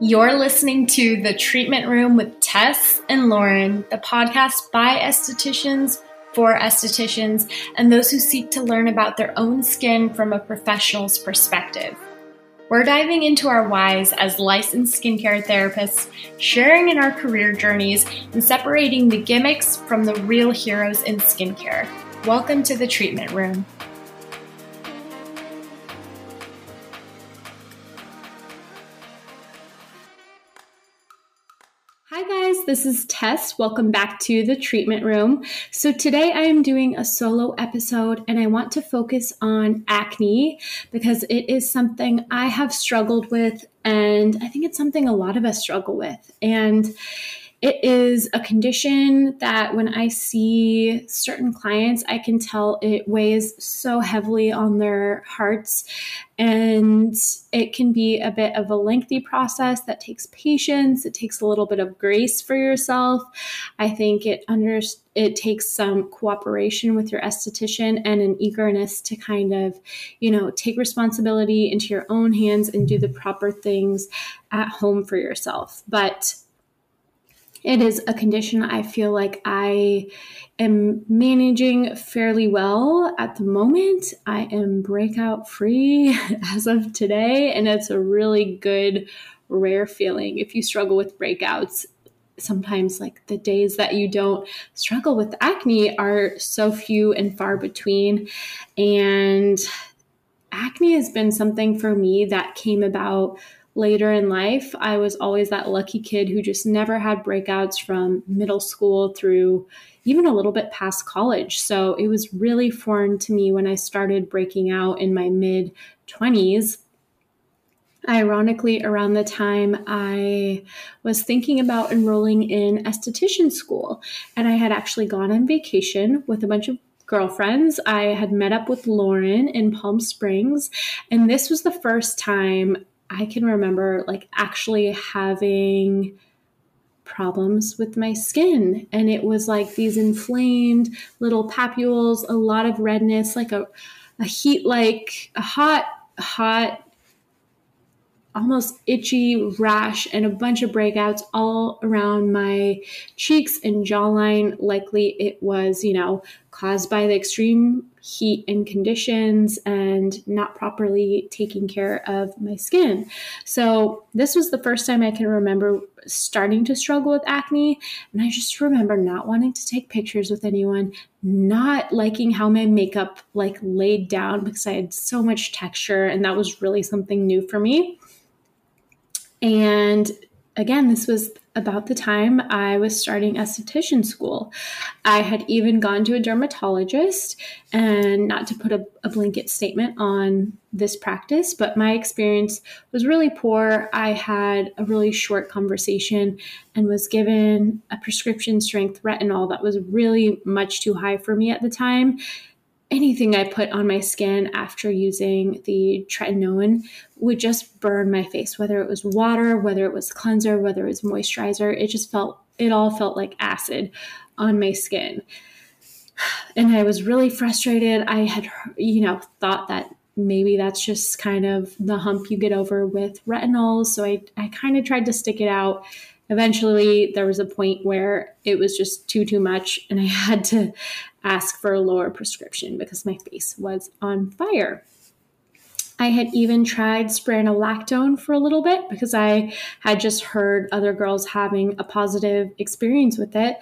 You're listening to The Treatment Room with Tess and Lauren, the podcast by estheticians for estheticians and those who seek to learn about their own skin from a professional's perspective. We're diving into our whys as licensed skincare therapists, sharing in our career journeys, and separating the gimmicks from the real heroes in skincare. Welcome to the treatment room. This is Tess. Welcome back to the treatment room. So, today I am doing a solo episode and I want to focus on acne because it is something I have struggled with, and I think it's something a lot of us struggle with. And it is a condition that when I see certain clients, I can tell it weighs so heavily on their hearts. And it can be a bit of a lengthy process that takes patience. It takes a little bit of grace for yourself. I think it under it takes some cooperation with your esthetician and an eagerness to kind of, you know, take responsibility into your own hands and do the proper things at home for yourself. But it is a condition I feel like I am managing fairly well at the moment. I am breakout free as of today, and it's a really good, rare feeling. If you struggle with breakouts, sometimes like the days that you don't struggle with acne are so few and far between. And acne has been something for me that came about later in life, I was always that lucky kid who just never had breakouts from middle school through even a little bit past college. So it was really foreign to me when I started breaking out in my mid 20s. Ironically, around the time I was thinking about enrolling in esthetician school, and I had actually gone on vacation with a bunch of girlfriends. I had met up with Lauren in Palm Springs, and this was the first time I can remember like actually having problems with my skin. And it was like these inflamed little papules a lot of redness like a, a heat like a hot hot almost itchy rash and a bunch of breakouts all around my cheeks and jawline. Likely it was, you know, caused by the extreme heat and conditions and not properly taking care of my skin. So, this was the first time I can remember starting to struggle with acne. And I just remember not wanting to take pictures with anyone, not liking how my makeup like laid down because I had so much texture. And that was really something new for me. And again, this was about the time I was starting esthetician school. I had even gone to a dermatologist, and not to put a, a, blanket statement on this practice, but my experience was really poor. I had a really short conversation and was given a prescription strength retinol that was really much too high for me at the time anything I put on my skin after using the tretinoin would just burn my face, whether it was water, whether it was cleanser, whether it was moisturizer. It just felt, it all felt like acid on my skin. And I was really frustrated. I had, you know, thought that maybe that's just kind of the hump you get over with retinols. So I, I kind of tried to stick it out eventually there was a point where it was just too too much and i had to ask for a lower prescription because my face was on fire I had even tried spironolactone for a little bit because I had just heard other girls having a positive experience with it.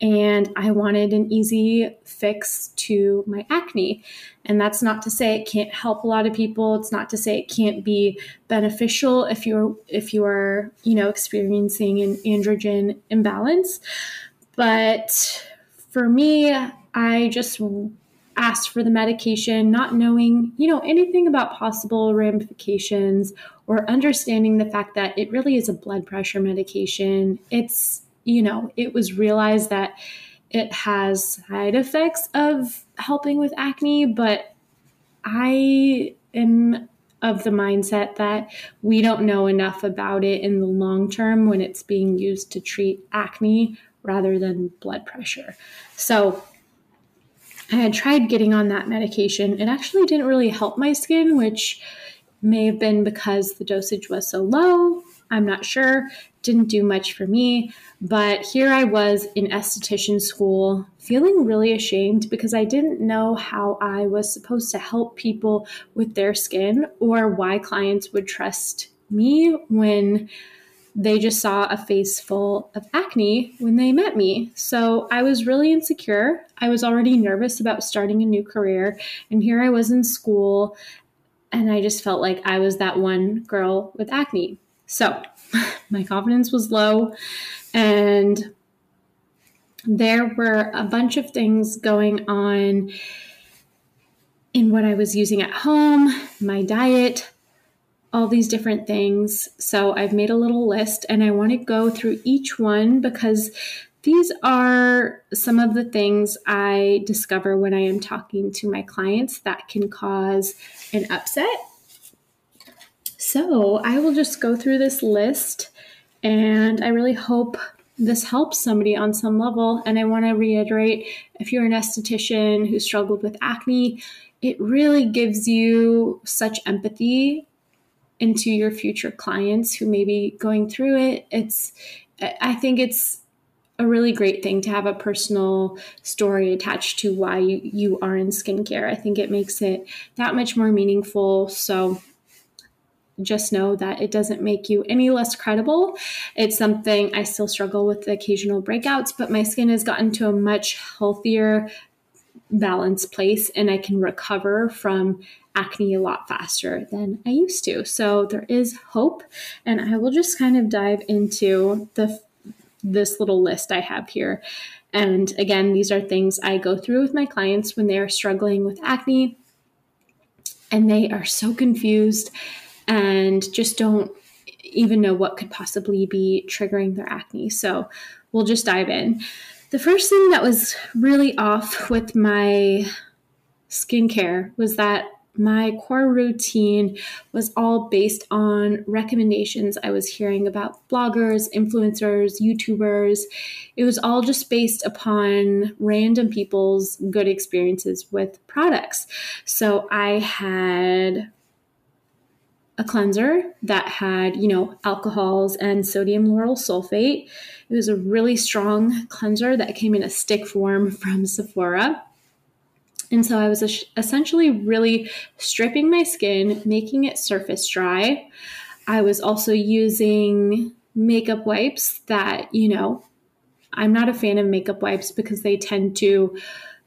And I wanted an easy fix to my acne. And that's not to say it can't help a lot of people. It's not to say it can't be beneficial if you're if you are, you know, experiencing an androgen imbalance. But for me, I just asked for the medication, not knowing, you know, anything about possible ramifications or understanding the fact that it really is a blood pressure medication. It's, you know, it was realized that it has side effects of helping with acne, but I am of the mindset that we don't know enough about it in the long term when it's being used to treat acne rather than blood pressure. So, I had tried getting on that medication. It actually didn't really help my skin, which may have been because the dosage was so low. I'm not sure. Didn't do much for me. But here I was in esthetician school feeling really ashamed because I didn't know how I was supposed to help people with their skin or why clients would trust me when they just saw a face full of acne when they met me. So I was really insecure. I was already nervous about starting a new career. And here I was in school, and I just felt like I was that one girl with acne. So my confidence was low, and there were a bunch of things going on in what I was using at home, my diet, all these different things. So I've made a little list and I want to go through each one because these are some of the things I discover when I am talking to my clients that can cause an upset. So I will just go through this list and I really hope this helps somebody on some level. And I want to reiterate if you're an esthetician who struggled with acne, it really gives you such empathy into your future clients who may be going through it. It's, I think it's a really great thing to have a personal story attached to why you, you are in skincare. I think it makes it that much more meaningful. So just know that it doesn't make you any less credible. It's something I still struggle with occasional breakouts, but my skin has gotten to a much healthier, balanced place and I can recover from acne a lot faster than I used to. So there is hope, and I will just kind of dive into the this little list I have here. And again, these are things I go through with my clients when they are struggling with acne and they are so confused and just don't even know what could possibly be triggering their acne. So we'll just dive in. The first thing that was really off with my skincare was that my core routine was all based on recommendations I was hearing about bloggers, influencers, YouTubers. It was all just based upon random people's good experiences with products. So I had a cleanser that had, you know, alcohols and sodium lauryl sulfate. It was a really strong cleanser that came in a stick form from Sephora. And so I was essentially really stripping my skin, making it surface dry. I was also using makeup wipes that, you know, I'm not a fan of makeup wipes because they tend to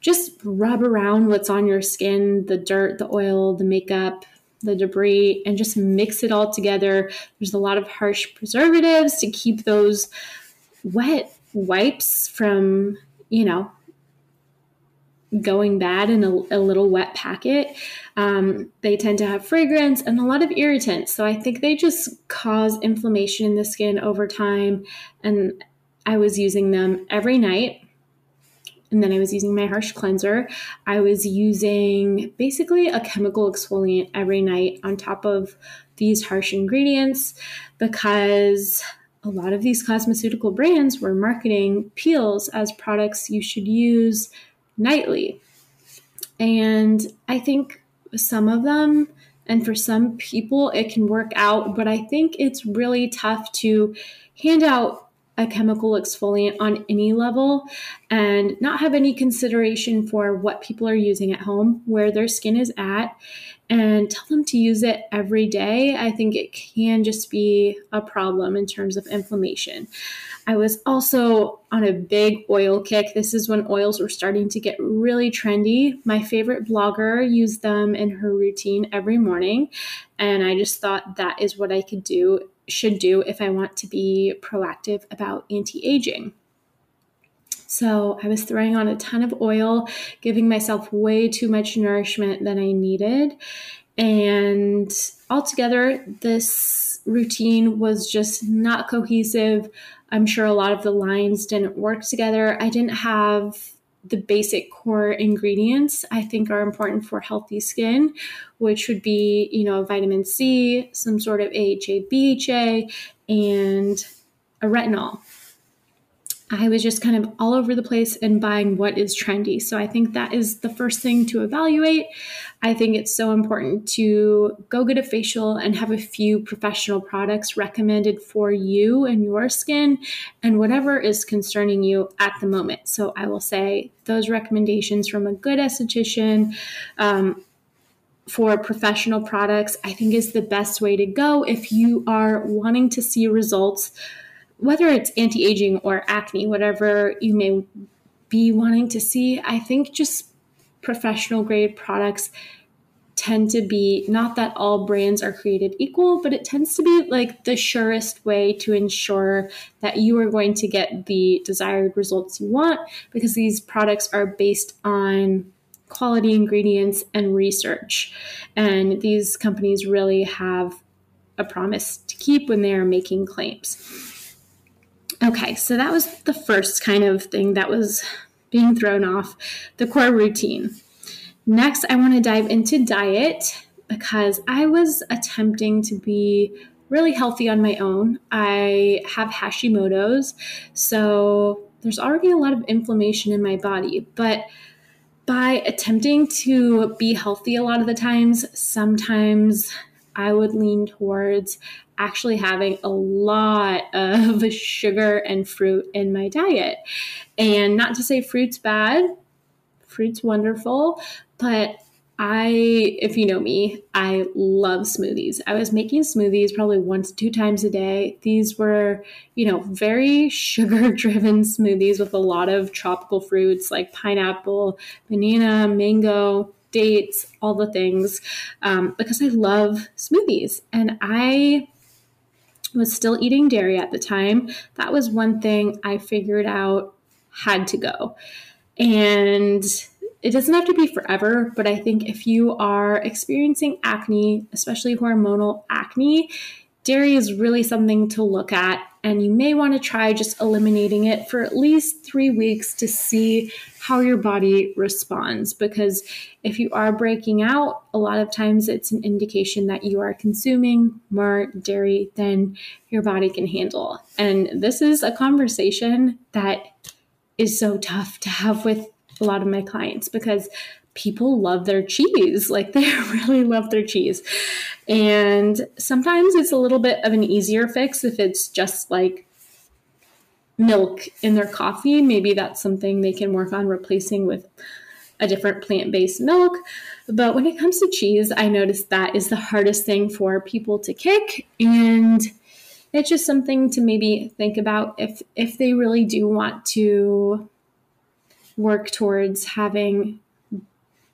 just rub around what's on your skin the dirt, the oil, the makeup, the debris, and just mix it all together. There's a lot of harsh preservatives to keep those wet wipes from, you know, going bad in a, a little wet packet. Um, they tend to have fragrance and a lot of irritants. So I think they just cause inflammation in the skin over time. And I was using them every night. And then I was using my harsh cleanser. I was using basically a chemical exfoliant every night on top of these harsh ingredients because a lot of these cosmeceutical brands were marketing peels as products you should use nightly. And I think some of them, and for some people, it can work out, but I think it's really tough to hand out a chemical exfoliant on any level and not have any consideration for what people are using at home, where their skin is at, and tell them to use it every day. I think it can just be a problem in terms of inflammation. I was also on a big oil kick. This is when oils were starting to get really trendy. My favorite blogger used them in her routine every morning, and I just thought that is what I could do, should do if I want to be proactive about anti-aging. So I was throwing on a ton of oil, giving myself way too much nourishment than I needed. And altogether, this routine was just not cohesive. I'm sure a lot of the lines didn't work together. I didn't have the basic core ingredients I think are important for healthy skin, which would be, you know, vitamin C, some sort of AHA, BHA, and a retinol. I was just kind of all over the place and buying what is trendy. So I think that is the first thing to evaluate. I think it's so important to go get a facial and have a few professional products recommended for you and your skin and whatever is concerning you at the moment. So I will say those recommendations from a good esthetician. Um, for professional products, I think is the best way to go if you are wanting to see results whether it's anti aging or acne, whatever you may be wanting to see, I think just professional grade products tend to be not that all brands are created equal, but it tends to be like the surest way to ensure that you are going to get the desired results you want because these products are based on quality ingredients and research. And these companies really have a promise to keep when they are making claims. Okay, so that was the first kind of thing that was being thrown off the core routine. Next, I want to dive into diet because I was attempting to be really healthy on my own. I have Hashimoto's, so there's already a lot of inflammation in my body, but by attempting to be healthy a lot of the times, sometimes I would lean towards actually having a lot of sugar and fruit in my diet. And not to say fruit's bad, fruit's wonderful, but I, if you know me, I love smoothies. I was making smoothies probably once, two times a day. These were, you know, very sugar driven smoothies with a lot of tropical fruits like pineapple, banana, mango, dates, all the things, um, because I love smoothies. And I was still eating dairy at the time. That was one thing I figured out had to go. And it doesn't have to be forever, but I think if you are experiencing acne, especially hormonal acne, dairy is really something to look at. And you may want to try just eliminating it for at least three weeks to see how your body responds. Because if you are breaking out, a lot of times it's an indication that you are consuming more dairy than your body can handle. And this is a conversation that is so tough to have with a lot of my clients because people love their cheese. Like they really love their cheese. And sometimes it's a little bit of an easier fix if it's just like milk in their coffee. Maybe that's something they can work on replacing with a different plant based milk. But when it comes to cheese, I noticed that is the hardest thing for people to kick. And it's just something to maybe think about if if they really do want to work towards having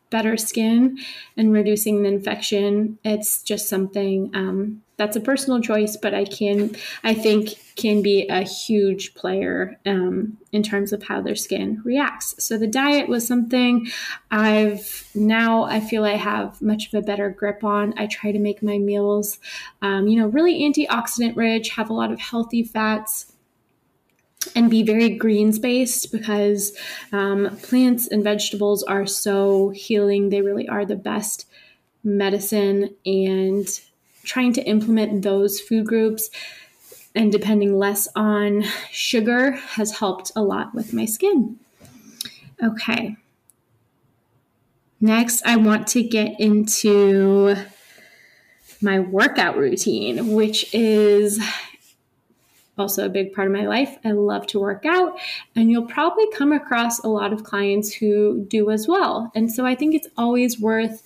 better skin and reducing the infection. It's just something um, that's a personal choice, but I can, I think, can be a huge player um, in terms of how their skin reacts. So the diet was something I've now I feel I have much of a better grip on. I try to make my meals, um, you know, really antioxidant rich, have a lot of healthy fats and be very greens based because um, plants and vegetables are so healing. They really are the best medicine, and trying to implement those food groups and depending less on sugar has helped a lot with my skin. Okay. Next, I want to get into my workout routine, which is also a big part of my life. I love to work out, and you'll probably come across a lot of clients who do as well. And so I think it's always worth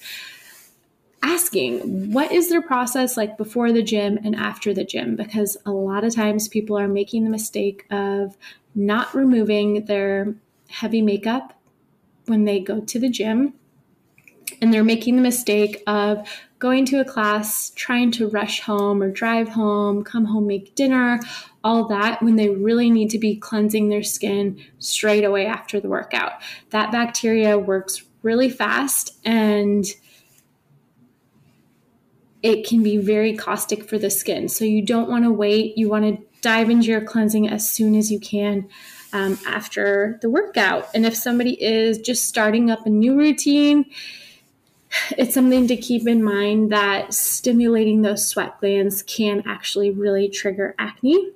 asking what is their process like before the gym and after the gym because a lot of times people are making the mistake of not removing their heavy makeup when they go to the gym and they're making the mistake of going to a class, trying to rush home or drive home, come home, make dinner, all that when they really need to be cleansing their skin straight away after the workout. That bacteria works really fast and it can be very caustic for the skin. So you don't want to wait. You want to dive into your cleansing as soon as you can um, after the workout. And if somebody is just starting up a new routine, it's something to keep in mind that stimulating those sweat glands can actually really trigger acne.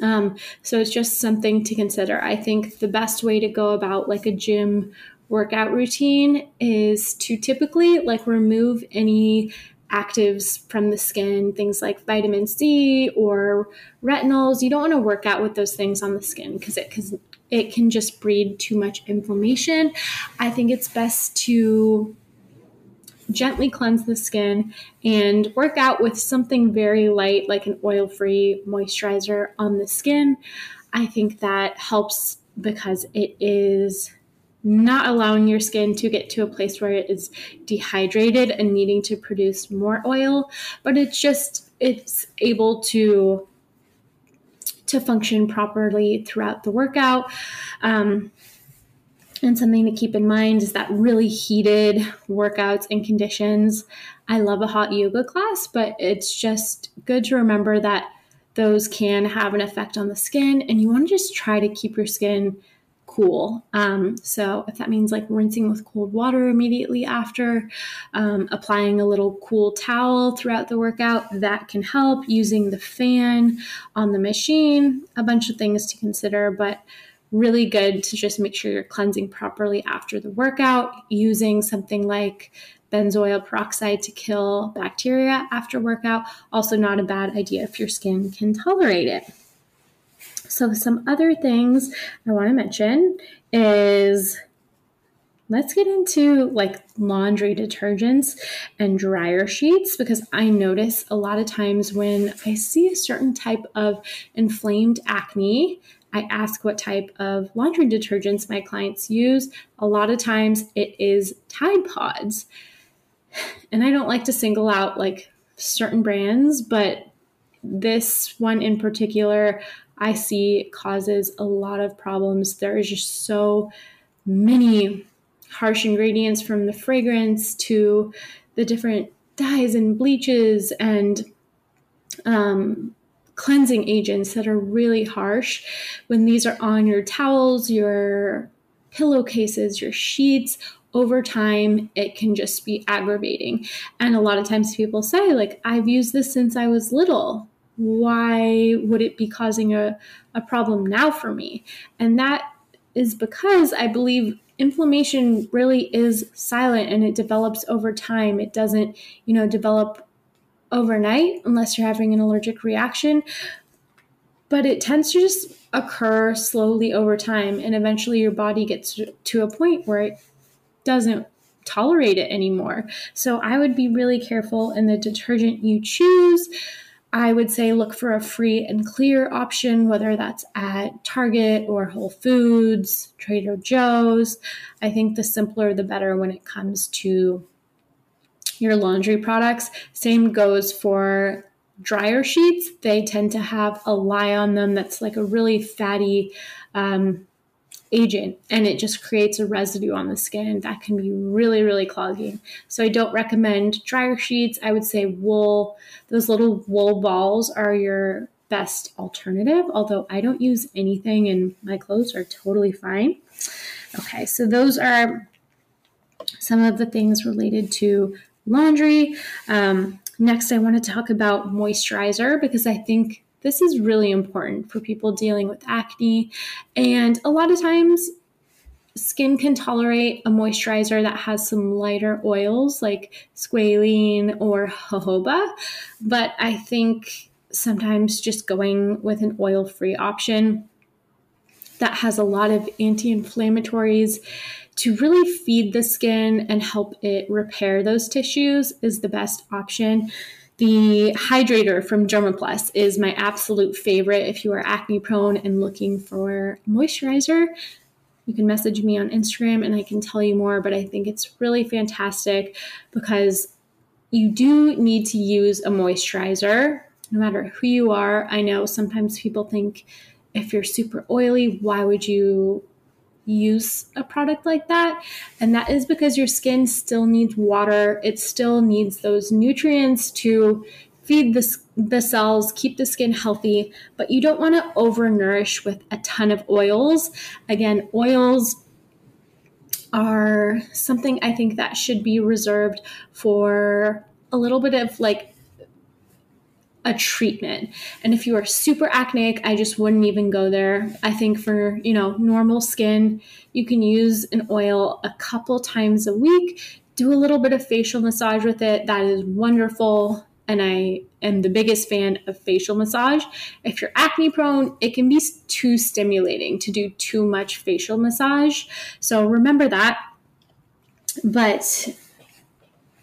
Um, so it's just something to consider. I think the best way to go about like a gym workout routine is to typically like remove any actives from the skin, things like vitamin C or retinols. You don't want to work out with those things on the skin because it cause it can just breed too much inflammation. I think it's best to gently cleanse the skin and work out with something very light like an oil-free moisturizer on the skin. I think that helps because it is not allowing your skin to get to a place where it is dehydrated and needing to produce more oil, but it's just it's able to to function properly throughout the workout. Um, and something to keep in mind is that really heated workouts and conditions. I love a hot yoga class, but it's just good to remember that those can have an effect on the skin, and you want to just try to keep your skin cool. Um, so if that means like rinsing with cold water immediately after, um, applying a little cool towel throughout the workout, that can help. Using the fan on the machine, a bunch of things to consider, but really good to just make sure you're cleansing properly after the workout. Using something like benzoyl peroxide to kill bacteria after workout, also not a bad idea if your skin can tolerate it. So, some other things I want to mention is let's get into like laundry detergents and dryer sheets because I notice a lot of times when I see a certain type of inflamed acne, I ask what type of laundry detergents my clients use. A lot of times it is Tide Pods. And I don't like to single out like certain brands, but this one in particular, I see causes a lot of problems. There is just so many harsh ingredients from the fragrance to the different dyes and bleaches and um, cleansing agents that are really harsh. When these are on your towels, your pillowcases, your sheets, over time, it can just be aggravating. And a lot of times people say, like, I've used this since I was little why would it be causing a, a problem now for me? And that is because I believe inflammation really is silent and it develops over time. It doesn't, you know, develop overnight unless you're having an allergic reaction. But it tends to just occur slowly over time. And eventually your body gets to a point where it doesn't tolerate it anymore. So I would be really careful in the detergent you choose. I would say look for a free and clear option, whether that's at Target or Whole Foods, Trader Joe's. I think the simpler the better when it comes to your laundry products. Same goes for dryer sheets. They tend to have a lye on them that's like a really fatty um, agent and it just creates a residue on the skin that can be really really clogging so i don't recommend dryer sheets. I would say wool those little wool balls are your best alternative although i don't use anything and my clothes are totally fine. Okay so those are some of the things related to laundry. Um, next i want to talk about moisturizer because i think this is really important for people dealing with acne. And a lot of times, skin can tolerate a moisturizer that has some lighter oils like squalene or jojoba. But I think sometimes just going with an oil free option that has a lot of anti inflammatories to really feed the skin and help it repair those tissues is the best option. The hydrator from Dermaplus is my absolute favorite if you are acne prone and looking for moisturizer. You can message me on Instagram and I can tell you more, but I think it's really fantastic because you do need to use a moisturizer no matter who you are. I know sometimes people think if you're super oily, why would you use a product like that. And that is because your skin still needs water, it still needs those nutrients to feed the, the cells, keep the skin healthy, but you don't want to overnourish with a ton of oils. Again, oils are something I think that should be reserved for a little bit of like a treatment. And if you are super acneic, I just wouldn't even go there. I think for, you know, normal skin, you can use an oil a couple times a week. Do a little bit of facial massage with it. That is wonderful. And I am the biggest fan of facial massage. If you're acne prone, it can be too stimulating to do too much facial massage. So remember that. But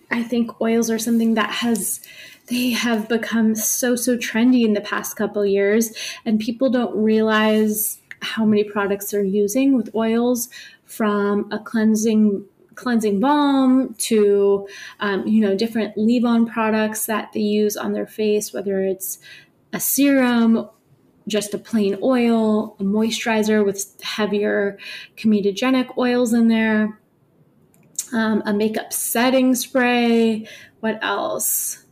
I think oils are something that has they have become so so trendy in the past couple years and people don't realize how many products they're using with oils from a cleansing cleansing balm to um, you know different leave-on products that they use on their face whether it's a serum just a plain oil a moisturizer with heavier comedogenic oils in there um, a makeup setting spray. What else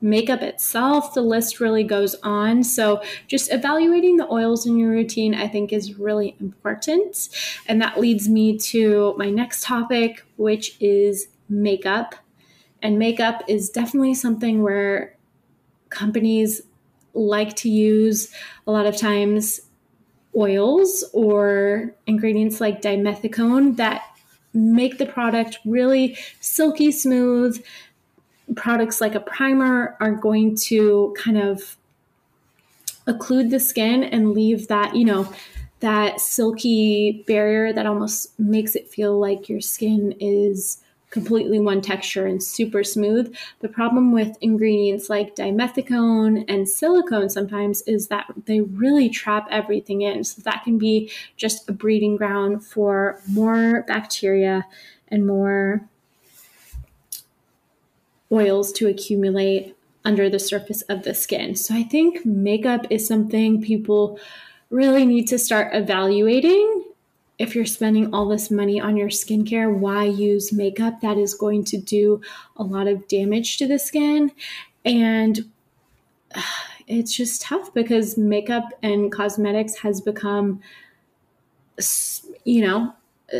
makeup itself, the list really goes on. So, just evaluating the oils in your routine, I think, is really important. And that leads me to my next topic, which is makeup. And makeup is definitely something where companies like to use a lot of times oils or ingredients like dimethicone that make the product really silky smooth products like a primer are going to kind of occlude the skin and leave that, you know, that silky barrier that almost makes it feel like your skin is completely one texture and super smooth. The problem with ingredients like dimethicone and silicone sometimes is that they really trap everything in. So that can be just a breeding ground for more bacteria and more oils to accumulate under the surface of the skin. So I think makeup is something people really need to start evaluating. If you're spending all this money on your skincare, why use makeup that is going to do a lot of damage to the skin? And uh, it's just tough because makeup and cosmetics has become, you know,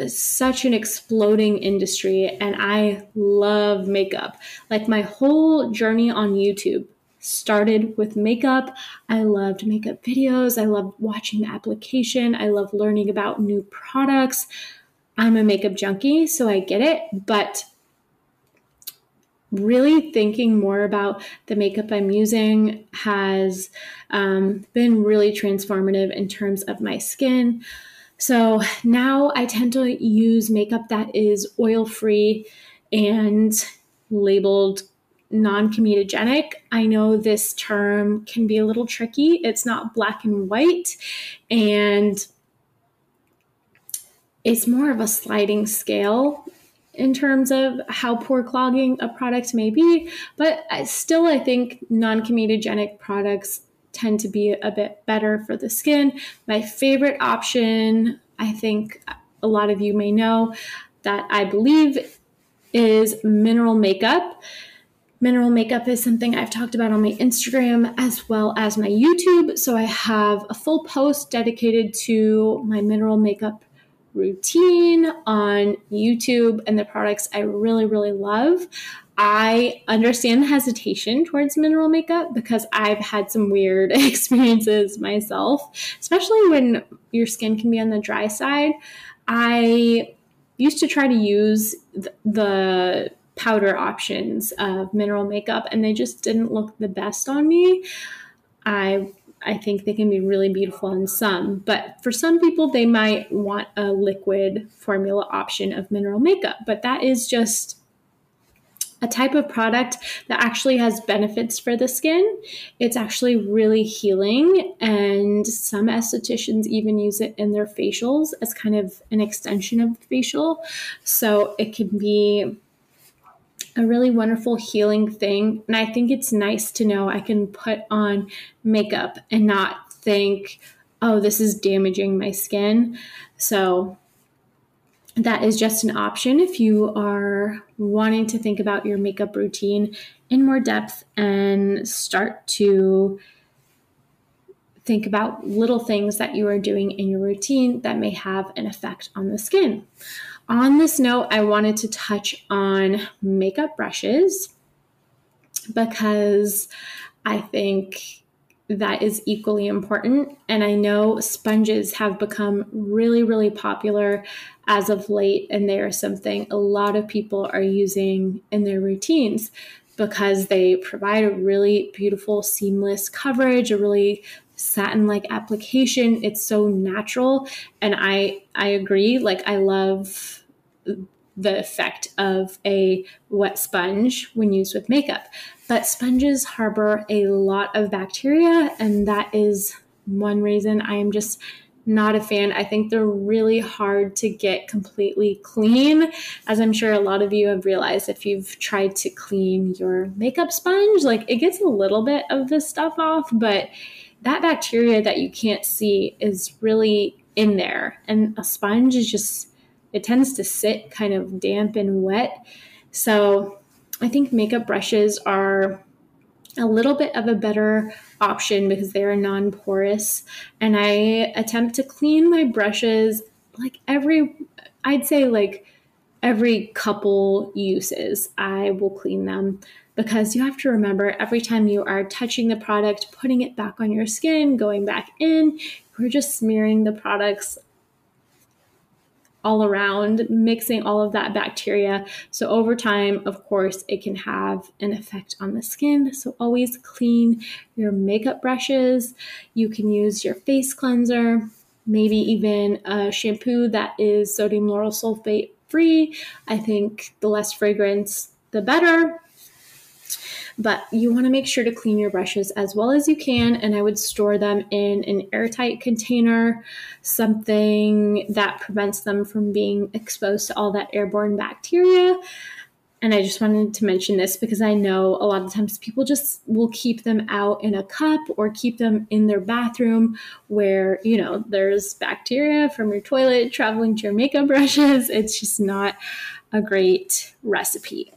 such an exploding industry and I love makeup. Like my whole journey on YouTube started with makeup. I loved makeup videos. I loved watching the application. I love learning about new products. I'm a makeup junkie, so I get it, but really thinking more about the makeup I'm using has um, been really transformative in terms of my skin. So now I tend to use makeup that is oil free and labeled non comedogenic. I know this term can be a little tricky, it's not black and white, and it's more of a sliding scale in terms of how pore clogging a product may be, but still, I think non comedogenic products tend to be a bit better for the skin. My favorite option, I think a lot of you may know, that I believe is mineral makeup. Mineral makeup is something I've talked about on my Instagram as well as my YouTube. So I have a full post dedicated to my mineral makeup routine on YouTube and the products I really, really love. I understand the hesitation towards mineral makeup because I've had some weird experiences myself, especially when your skin can be on the dry side. I used to try to use the powder options of mineral makeup and they just didn't look the best on me. I I think they can be really beautiful in some, but for some people they might want a liquid formula option of mineral makeup, but that is just a type of product that actually has benefits for the skin. It's actually really healing, and some estheticians even use it in their facials as kind of an extension of the facial. So it can be a really wonderful healing thing. And I think it's nice to know I can put on makeup and not think, oh, this is damaging my skin. So that is just an option if you are wanting to think about your makeup routine in more depth and start to think about little things that you are doing in your routine that may have an effect on the skin. On this note, I wanted to touch on makeup brushes because I think that is equally important. And I know sponges have become really, really popular as of late, and they are something a lot of people are using in their routines because they provide a really beautiful, seamless coverage, a really satin like application. It's so natural. And I I agree. Like I love the effect of a wet sponge when used with makeup. But sponges harbor a lot of bacteria, and that is one reason I am just not a fan. I think they're really hard to get completely clean, as I'm sure a lot of you have realized if you've tried to clean your makeup sponge. Like it gets a little bit of this stuff off, but that bacteria that you can't see is really in there. And a sponge is just, it tends to sit kind of damp and wet. So I think makeup brushes are a little bit of a better option because they are non porous. And I attempt to clean my brushes like every, I'd say like every couple uses, I will clean them because you have to remember every time you are touching the product, putting it back on your skin, going back in, you're just smearing the products all around, mixing all of that bacteria. So, over time, of course, it can have an effect on the skin. So, always clean your makeup brushes. You can use your face cleanser, maybe even a shampoo that is sodium lauryl sulfate free. I think the less fragrance, the better but you want to make sure to clean your brushes as well as you can. And I would store them in an airtight container, something that prevents them from being exposed to all that airborne bacteria. And I just wanted to mention this because I know a lot of times people just will keep them out in a cup or keep them in their bathroom where, you know, there's bacteria from your toilet traveling to your makeup brushes. It's just not a great recipe.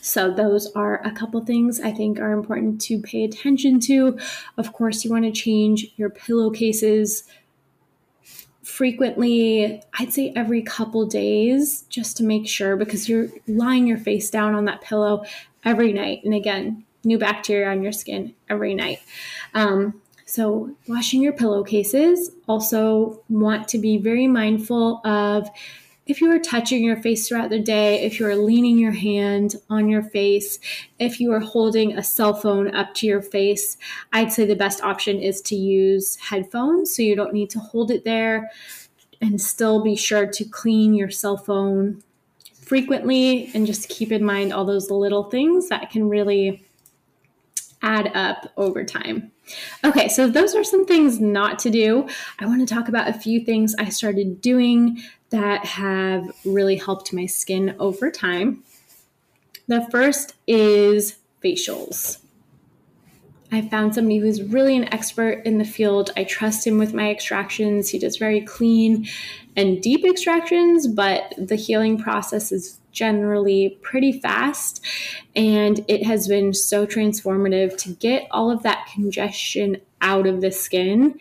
So, those are a couple things I think are important to pay attention to. Of course, you want to change your pillowcases frequently, I'd say every couple days, just to make sure because you're lying your face down on that pillow every night. And again, new bacteria on your skin every night. Um, so, washing your pillowcases. Also, want to be very mindful of if you are touching your face throughout the day, if you are leaning your hand on your face, if you are holding a cell phone up to your face, I'd say the best option is to use headphones so you don't need to hold it there and still be sure to clean your cell phone frequently and just keep in mind all those little things that can really add up over time. Okay, so those are some things not to do. I want to talk about a few things I started doing that have really helped my skin over time. The first is facials. I found somebody who's really an expert in the field. I trust him with my extractions. He does very clean and deep extractions, but the healing process is generally pretty fast. And it has been so transformative to get all of that congestion out of the skin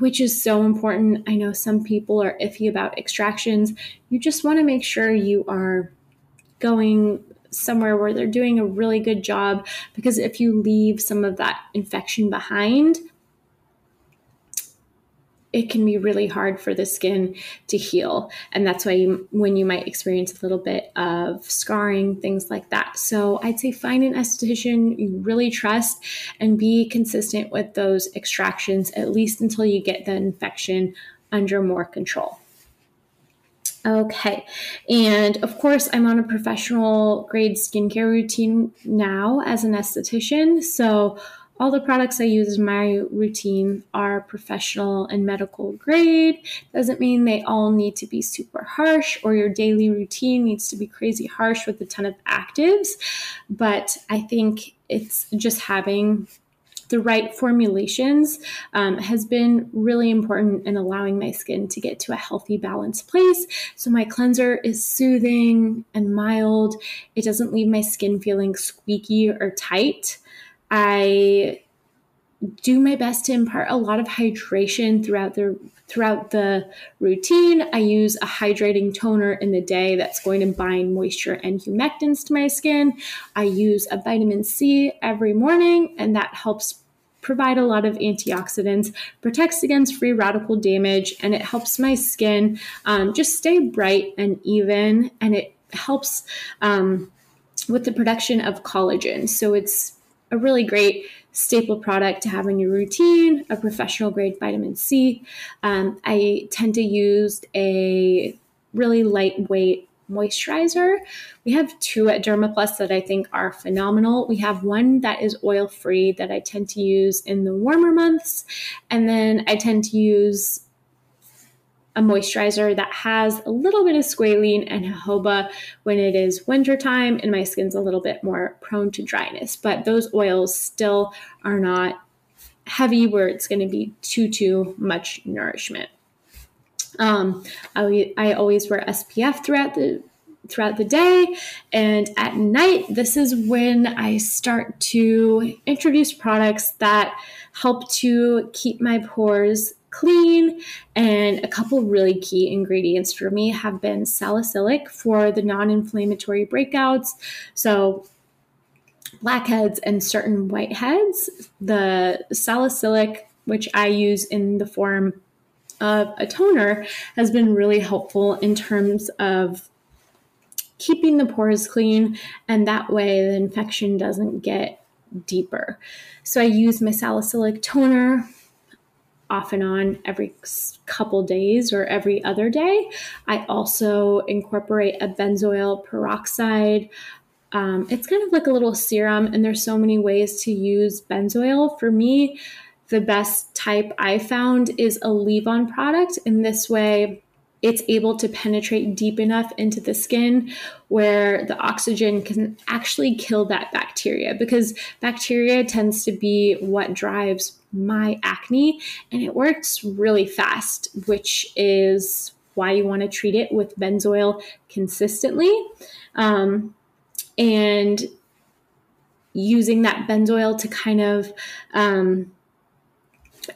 which is so important. I know some people are iffy about extractions. You just want to make sure you are going somewhere where they're doing a really good job because if you leave some of that infection behind, it can be really hard for the skin to heal. And that's why you, when you might experience a little bit of scarring, things like that. So I'd say find an esthetician you really trust and be consistent with those extractions, at least until you get the infection under more control. Okay. And of course, I'm on a professional grade skincare routine now as an esthetician. So all the products I use in my routine are professional and medical grade. Doesn't mean they all need to be super harsh or your daily routine needs to be crazy harsh with a ton of actives. But I think it's just having the right formulations um, has been really important in allowing my skin to get to a healthy, balanced place. So, my cleanser is soothing and mild. It doesn't leave my skin feeling squeaky or tight. I do my best to impart a lot of hydration throughout the throughout the routine. I use a hydrating toner in the day that's going to bind moisture and humectants to my skin. I use a vitamin C every morning and that helps provide a lot of antioxidants, protects against free radical damage, and it helps my skin um, just stay bright and even, and it helps um, with the production of collagen. So it's a really great staple product to have in your routine, a professional grade vitamin C. Um, I tend to use a really lightweight moisturizer. We have two at Dermaplus that I think are phenomenal. We have one that is oil free that I tend to use in the warmer months, and then I tend to use a moisturizer that has a little bit of squalene and jojoba when it is wintertime and my skin's a little bit more prone to dryness. But those oils still are not heavy where it's going to be too too much nourishment. Um, I, I always wear SPF throughout the throughout the day and at night this is when i start to introduce products that help to keep my pores clean. And a couple really key ingredients for me have been salicylic for the non inflammatory breakouts. So, blackheads and certain whiteheads. The salicylic, which I use in the form of a toner, has been really helpful in terms of keeping the pores clean, and that way the infection doesn't get deeper. So I use my salicylic toner off and on every couple days or every other day. I also incorporate a benzoyl peroxide. Um, it's kind of like a little serum, and there's so many ways to use benzoyl. For me, the best type I found is a leave on product. In this way, it's able to penetrate deep enough into the skin where the oxygen can actually kill that bacteria because bacteria tends to be what drives my acne and it works really fast, which is why you want to treat it with benzoyl consistently. Um, and using that benzoyl to kind of um,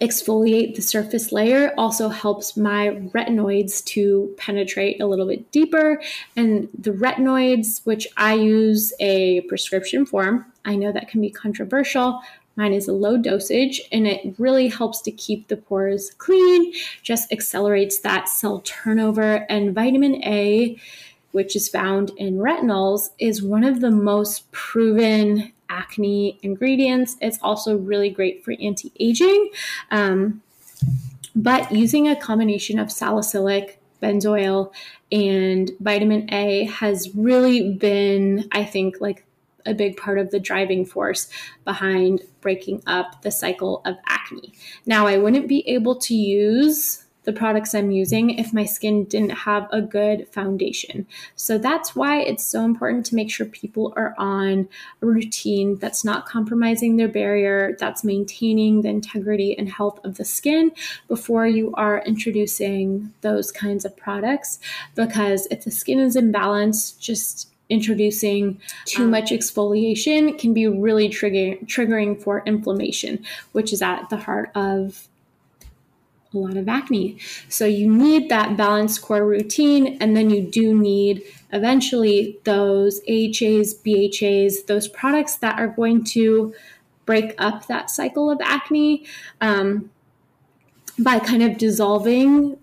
exfoliate the surface layer also helps my retinoids to penetrate a little bit deeper. And the retinoids, which I use a prescription form, I know that can be controversial. Mine is a low dosage and it really helps to keep the pores clean, just accelerates that cell turnover. And vitamin A, which is found in retinols, is one of the most proven acne ingredients. It's also really great for anti aging. Um, but using a combination of salicylic, benzoyl, and vitamin A has really been, I think, like a big part of the driving force behind breaking up the cycle of acne. Now, I wouldn't be able to use the products I'm using if my skin didn't have a good foundation. So that's why it's so important to make sure people are on a routine that's not compromising their barrier, that's maintaining the integrity and health of the skin before you are introducing those kinds of products. Because if the skin is imbalanced, just introducing too um, much exfoliation can be really triggering triggering for inflammation, which is at the heart of a lot of acne. So you need that balanced core routine, and then you do need eventually those AHAs, BHAs, those products that are going to break up that cycle of acne um, by kind of dissolving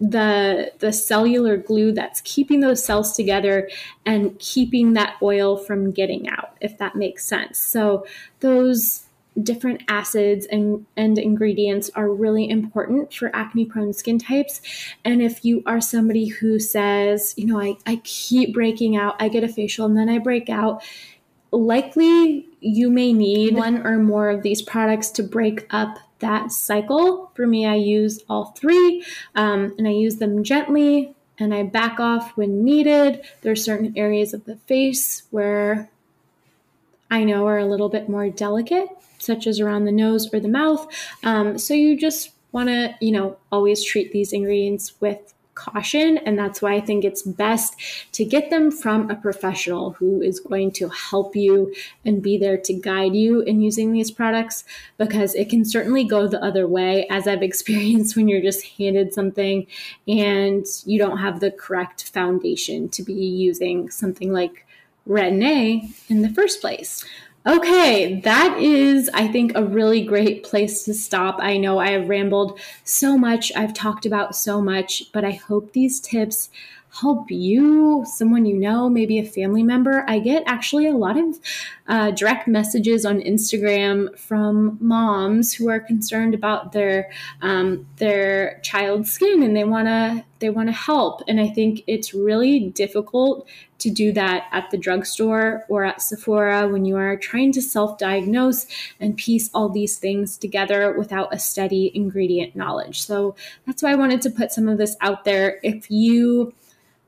the the cellular glue that's keeping those cells together and keeping that oil from getting out if that makes sense so those different acids and, and ingredients are really important for acne prone skin types. And if you are somebody who says, you know, I, I keep breaking out, I get a facial and then I break out, likely you may need one or more of these products to break up that cycle. For me, I use all three um, and I use them gently and I back off when needed. There are certain areas of the face where I know are a little bit more delicate such as around the nose or the mouth. Um, so you just want to, you know, always treat these ingredients with caution. And that's why I think it's best to get them from a professional who is going to help you and be there to guide you in using these products because it can certainly go the other way, as I've experienced when you're just handed something and you don't have the correct foundation to be using something like Retin-A in the first place. Okay, that is, I think, a really great place to stop. I know I have rambled so much, I've talked about so much, but I hope these tips help you, someone you know, maybe a family member. I get actually a lot of uh, direct messages on Instagram from moms who are concerned about their um, their child's skin and they want to they want to help. And I think it's really difficult to do that at the drugstore or at Sephora when you are trying to self diagnose and piece all these things together without a steady ingredient knowledge. So that's why I wanted to put some of this out there. If you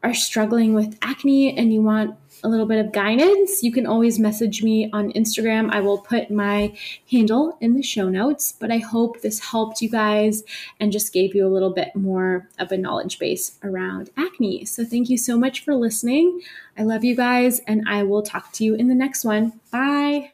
are struggling with acne and you want a little bit of guidance, you can always message me on Instagram. I will put my handle in the show notes, but I hope this helped you guys and just gave you a little bit more of a knowledge base around acne. So thank you so much for listening. I love you guys, and I will talk to you in the next one. Bye.